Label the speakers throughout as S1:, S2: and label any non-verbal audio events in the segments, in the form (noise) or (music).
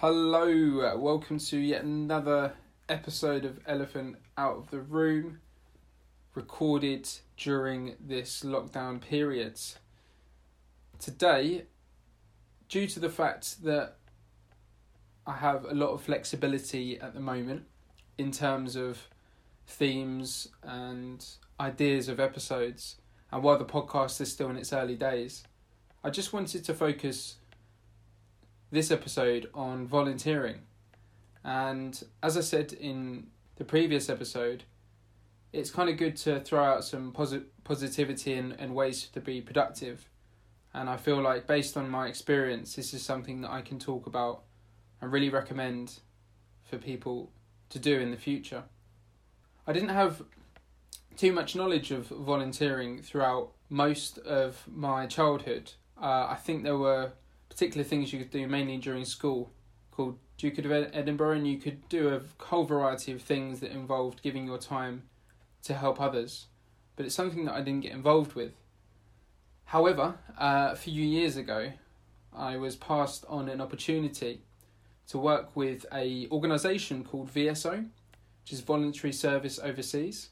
S1: Hello, welcome to yet another episode of Elephant Out of the Room, recorded during this lockdown period. Today, due to the fact that I have a lot of flexibility at the moment in terms of themes and ideas of episodes, and while the podcast is still in its early days, I just wanted to focus this episode on volunteering. And as I said in the previous episode, it's kind of good to throw out some posi- positivity and, and ways to be productive. And I feel like, based on my experience, this is something that I can talk about and really recommend for people to do in the future. I didn't have too much knowledge of volunteering throughout most of my childhood. Uh, I think there were particular things you could do mainly during school called Duke of Edinburgh, and you could do a whole variety of things that involved giving your time to help others. But it's something that I didn't get involved with. However, uh, a few years ago, I was passed on an opportunity to work with a organisation called VSO, which is Voluntary Service Overseas.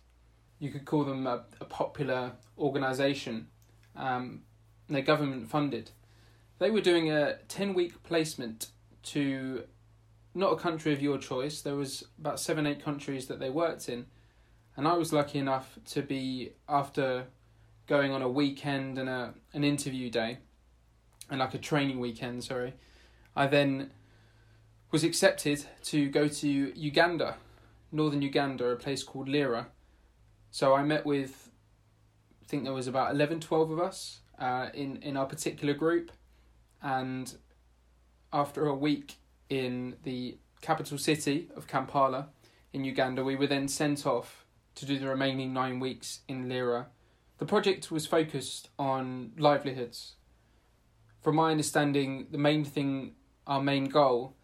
S1: You could call them a, a popular organisation. Um, they're government funded they were doing a 10 week placement to not a country of your choice. There was about seven, eight countries that they worked in. And I was lucky enough to be, after going on a weekend and a, an interview day, and like a training weekend, sorry, I then was accepted to go to Uganda, northern Uganda, a place called Lira. So I met with, I think there was about 11, 12 of us uh, in, in our particular group and after a week in the capital city of Kampala in Uganda, we were then sent off to do the remaining nine weeks in Lira. The project was focused on livelihoods. From my understanding, the main thing, our main goal,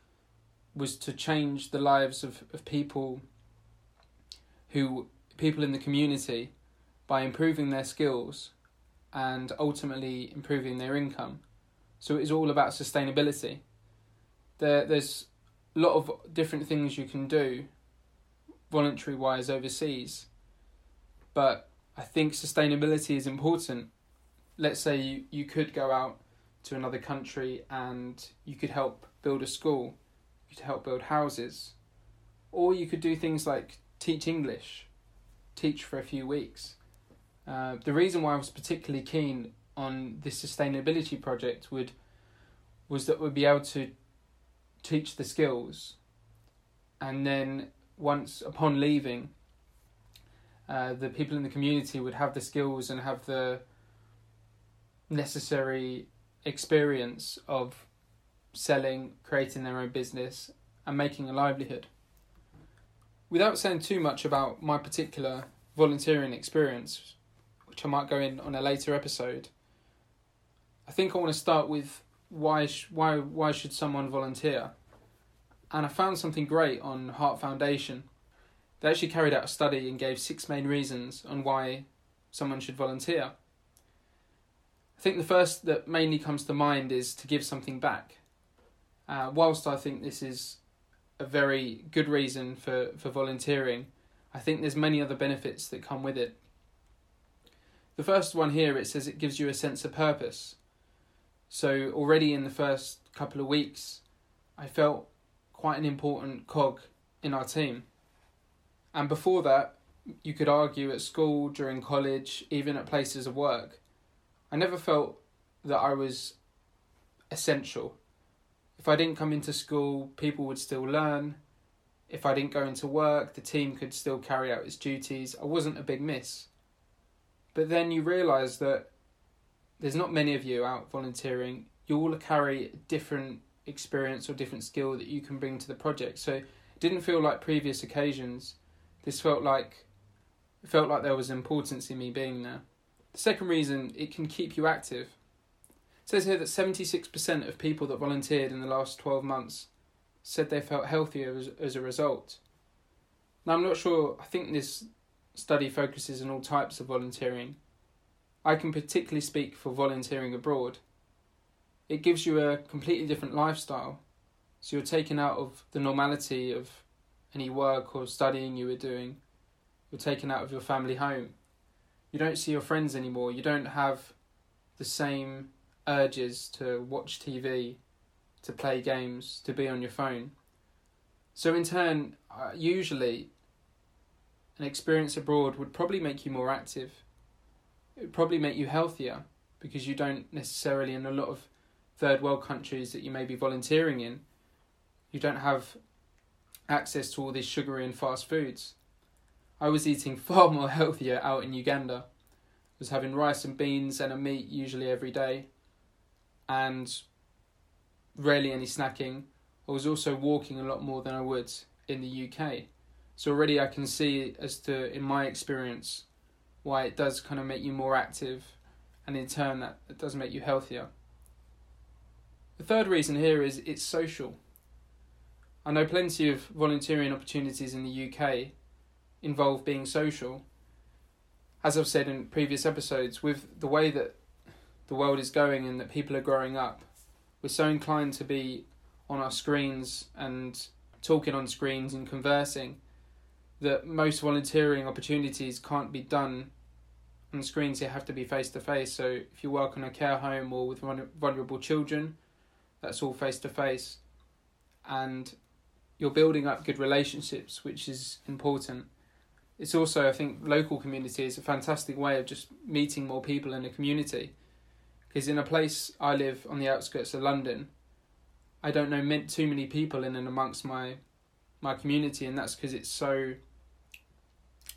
S1: was to change the lives of, of people who people in the community by improving their skills and ultimately improving their income. So it's all about sustainability. There, there's a lot of different things you can do, voluntary wise overseas, but I think sustainability is important. Let's say you, you could go out to another country and you could help build a school, you could help build houses, or you could do things like teach English, teach for a few weeks. Uh, the reason why I was particularly keen on this sustainability project would was that we'd be able to teach the skills and then once upon leaving uh, the people in the community would have the skills and have the necessary experience of selling, creating their own business, and making a livelihood. Without saying too much about my particular volunteering experience, which I might go in on a later episode, I think I want to start with why why why should someone volunteer? And I found something great on Heart Foundation. They actually carried out a study and gave six main reasons on why someone should volunteer. I think the first that mainly comes to mind is to give something back. Uh, whilst I think this is a very good reason for, for volunteering, I think there's many other benefits that come with it. The first one here it says it gives you a sense of purpose. So already in the first couple of weeks, I felt quite an important cog in our team. And before that, you could argue at school, during college, even at places of work, I never felt that I was essential. If I didn't come into school, people would still learn. If I didn't go into work, the team could still carry out its duties. I wasn't a big miss. But then you realise that there's not many of you out volunteering. You all carry different experience or different skill that you can bring to the project. So it didn't feel like previous occasions. This felt like it felt like there was importance in me being there. The second reason it can keep you active. It says here that seventy six percent of people that volunteered in the last twelve months said they felt healthier as, as a result. Now I'm not sure I think this study focuses on all types of volunteering, I can particularly speak for volunteering abroad. It gives you a completely different lifestyle. So you're taken out of the normality of any work or studying you were doing. You're taken out of your family home. You don't see your friends anymore. You don't have the same urges to watch TV, to play games, to be on your phone. So, in turn, uh, usually an experience abroad would probably make you more active. It probably make you healthier because you don't necessarily, in a lot of third world countries that you may be volunteering in, you don't have access to all these sugary and fast foods. I was eating (laughs) far more healthier out in Uganda. I was having rice and beans and a meat usually every day, and rarely any snacking. I was also walking a lot more than I would in the UK. So already I can see as to in my experience why it does kind of make you more active and in turn that it does make you healthier. The third reason here is it's social. I know plenty of volunteering opportunities in the UK involve being social. As I've said in previous episodes, with the way that the world is going and that people are growing up, we're so inclined to be on our screens and talking on screens and conversing that most volunteering opportunities can't be done on screens. They have to be face to face. So if you work on a care home or with vulnerable children, that's all face to face. And you're building up good relationships, which is important. It's also, I think, local community is a fantastic way of just meeting more people in a community. Because in a place I live on the outskirts of London, I don't know too many people in and amongst my my community, and that's because it's so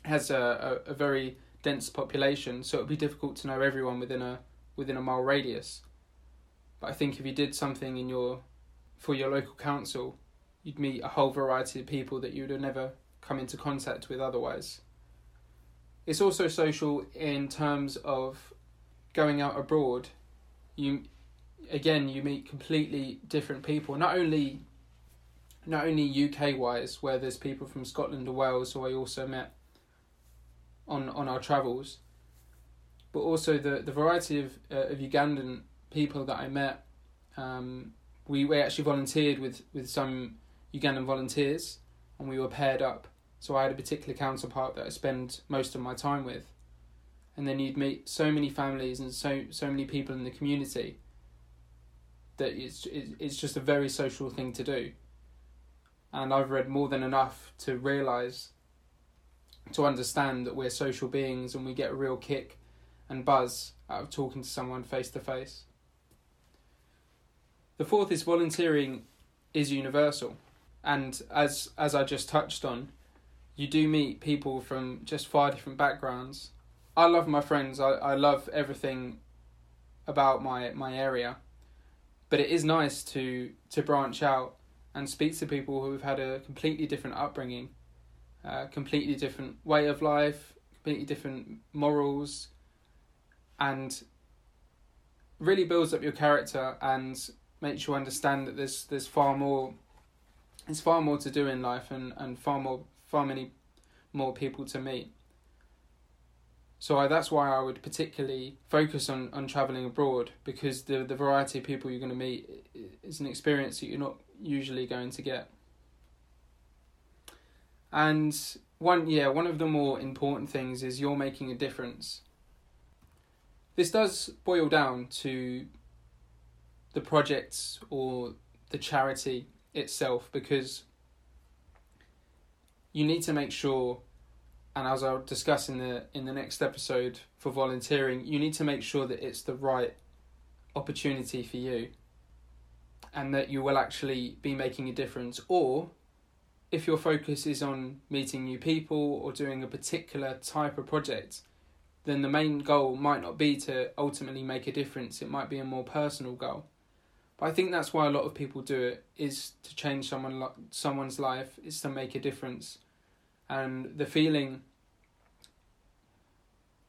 S1: has a, a, a very dense population, so it'd be difficult to know everyone within a within a mile radius. But I think if you did something in your for your local council you'd meet a whole variety of people that you would have never come into contact with otherwise. It's also social in terms of going out abroad. You again you meet completely different people. Not only not only UK wise, where there's people from Scotland or Wales who I also met on on our travels, but also the the variety of uh, of Ugandan people that I met. Um, we we actually volunteered with with some Ugandan volunteers, and we were paired up. So I had a particular counterpart that I spend most of my time with, and then you'd meet so many families and so so many people in the community. That it's it's just a very social thing to do. And I've read more than enough to realize, to understand that we're social beings and we get a real kick and buzz out of talking to someone face to face. The fourth is volunteering is universal and as as I just touched on, you do meet people from just far different backgrounds. I love my friends. I, I love everything about my my area, but it is nice to to branch out and speak to people who have had a completely different upbringing, a completely different way of life, completely different morals, and really builds up your character and makes you understand that there's there's far more there's far more to do in life and, and far more far many more people to meet. So I, that's why I would particularly focus on, on traveling abroad because the the variety of people you're going to meet is an experience that you're not usually going to get. And one yeah, one of the more important things is you're making a difference. This does boil down to the projects or the charity itself because you need to make sure and as I'll discuss in the in the next episode for volunteering, you need to make sure that it's the right opportunity for you and that you will actually be making a difference or if your focus is on meeting new people or doing a particular type of project then the main goal might not be to ultimately make a difference it might be a more personal goal but I think that's why a lot of people do it is to change someone someone's life, is to make a difference, and the feeling,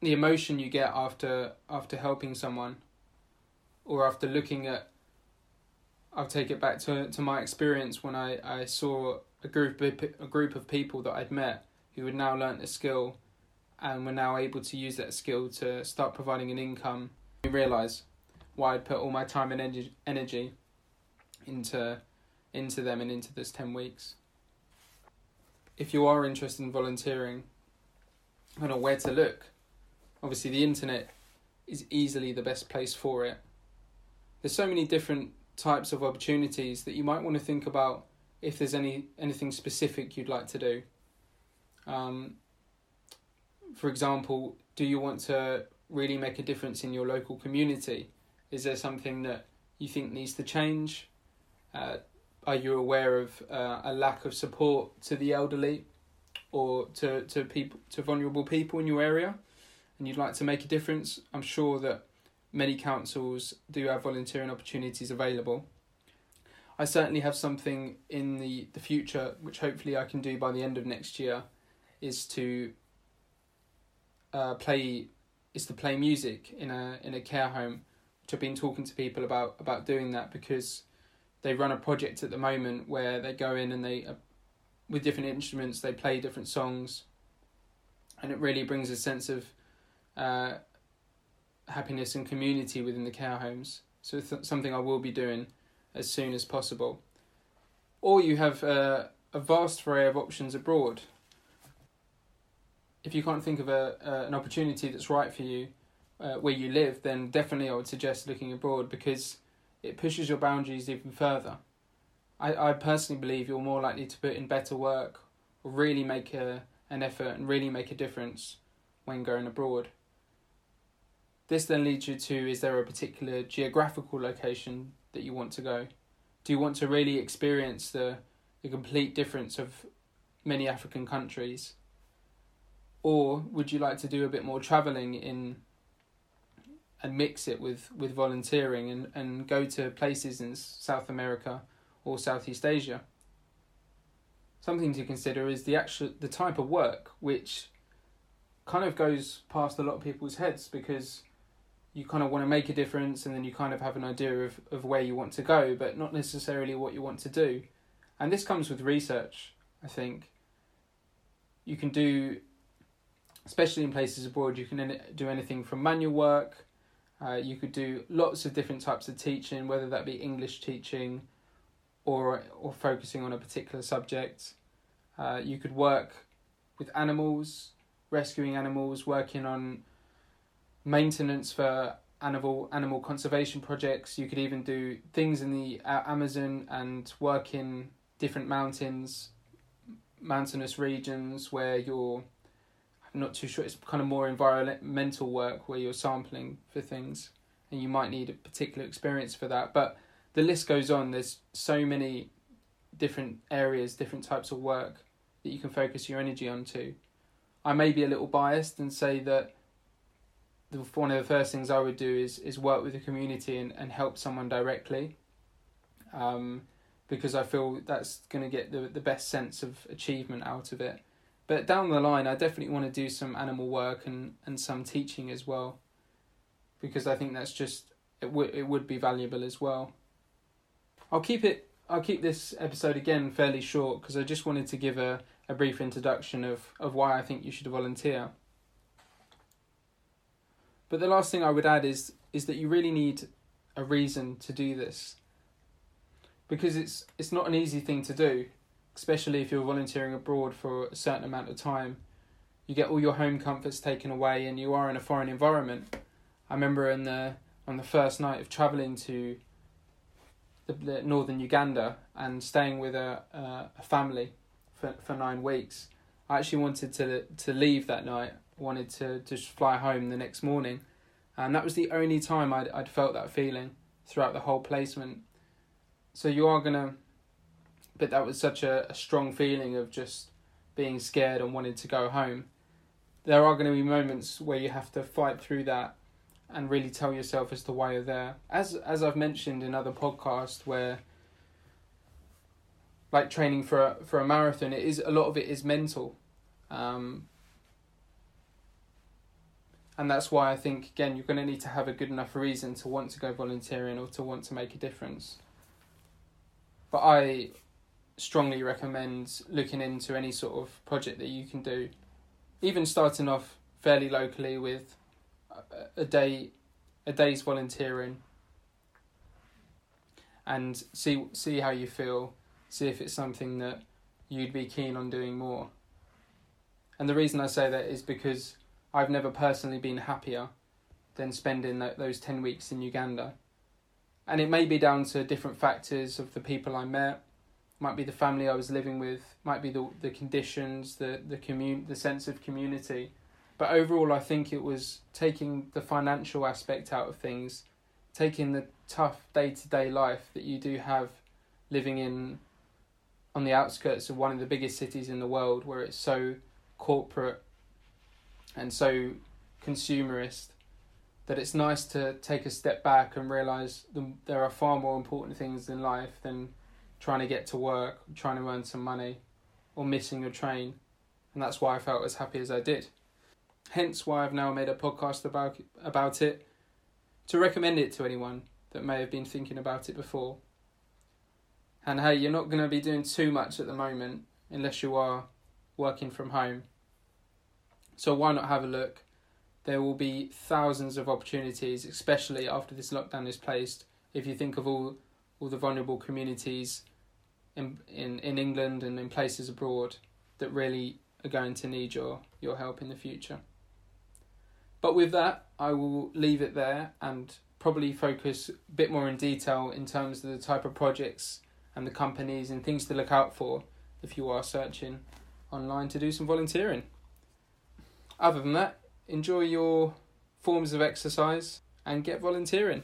S1: the emotion you get after after helping someone, or after looking at. I'll take it back to to my experience when I, I saw a group of, a group of people that I'd met who had now learnt a skill, and were now able to use that skill to start providing an income. You realise why I'd put all my time and energy into into them and into this 10 weeks. If you are interested in volunteering, I don't know where to look. Obviously, the internet is easily the best place for it. There's so many different types of opportunities that you might want to think about if there's any anything specific you'd like to do. Um, for example, do you want to really make a difference in your local community? Is there something that you think needs to change? Uh, are you aware of uh, a lack of support to the elderly or to, to people to vulnerable people in your area and you'd like to make a difference? I'm sure that many councils do have volunteering opportunities available. I certainly have something in the, the future which hopefully I can do by the end of next year is to uh, play is to play music in a in a care home which I've been talking to people about about doing that because they run a project at the moment where they go in and they uh, with different instruments they play different songs and it really brings a sense of uh, happiness and community within the care homes. So it's something I will be doing as soon as possible or you have uh, a vast array of options abroad if you can't think of a an opportunity that's right for you uh, where you live, then definitely I would suggest looking abroad because it pushes your boundaries even further. I, I personally believe you're more likely to put in better work or really make a, an effort and really make a difference when going abroad. This then leads you to is there a particular geographical location that you want to go? Do you want to really experience the, the complete difference of many African countries? Or would you like to do a bit more travelling in and mix it with, with volunteering and, and go to places in South America or Southeast Asia? Something to consider is the actual the type of work which kind of goes past a lot of people's heads because you kind of want to make a difference and then you kind of have an idea of, of where you want to go, but not necessarily what you want to do. And this comes with research, I think. You can do especially in places abroad, you can do anything from manual work. Uh, you could do lots of different types of teaching, whether that be English teaching, or or focusing on a particular subject. Uh, you could work with animals, rescuing animals, working on maintenance for animal animal conservation projects. You could even do things in the uh, Amazon and work in different mountains, mountainous regions where you're I'm not too sure. It's kind of more environmental work where you're sampling for things, and you might need a particular experience for that. But the list goes on. There's so many different areas, different types of work that you can focus your energy onto. I may be a little biased and say that the, one of the first things I would do is is work with the community and, and help someone directly. Um, because I feel that's going to get the, the best sense of achievement out of it. But down the line, I definitely want to do some animal work and, and some teaching as well, because I think that's just it would it would be valuable as well. I'll keep it. I'll keep this episode again fairly short because I just wanted to give a, a brief introduction of, of why I think you should volunteer. But the last thing I would add is is that you really need a reason to do this. Because it's it's not an easy thing to do especially if you're volunteering abroad for a certain amount of time. You get all your home comforts taken away, and you are in a foreign environment. I remember in the on the first night of traveling to the, the northern Uganda and staying with a uh, a family for for nine weeks. I actually wanted to to leave that night. Wanted to just fly home the next morning, and that was the only time I'd I'd felt that feeling throughout the whole placement. So you are gonna but that was such a, a strong feeling of just being scared and wanting to go home. There are going to be moments where you have to fight through that and really tell yourself as to why you're there. As as I've mentioned in other podcasts, where like training for a, for a marathon, it is a lot of it is mental, um, and that's why I think again you're going to need to have a good enough reason to want to go volunteering or to want to make a difference. But I strongly recommend looking into any sort of project that you can do, even starting off fairly locally with a, day, a day's volunteering, and see see how you feel. see if it's something that you'd be keen on doing more. And the reason I say that is because I've never personally been happier than spending those 10 weeks in Uganda. And it may be down to different factors of the people I met, might be the family I was living with, might be the the conditions, the the commun the sense of community. But overall I think it was taking the financial aspect out of things, taking the tough day to day life that you do have living in on the outskirts of one of the biggest cities in the world where it's so corporate and so consumerist that it's nice to take a step back and realize the, there are far more important things in life than trying to get to work, trying to earn some money, or missing a train. And that's why I felt as happy as I did. Hence why I've now made a podcast about about it to recommend it to anyone that may have been thinking about it before. And hey, you're not going to be doing too much at the moment unless you are working from home. So why not have a look? There will be thousands of opportunities, especially after this lockdown is placed. If you think of all all the vulnerable communities in in in England and in places abroad that really are going to need your your help in the future. But with that, I will leave it there and probably focus a bit more in detail in terms of the type of projects and the companies and things to look out for if you are searching online to do some volunteering. Other than that, enjoy your forms of exercise and get volunteering.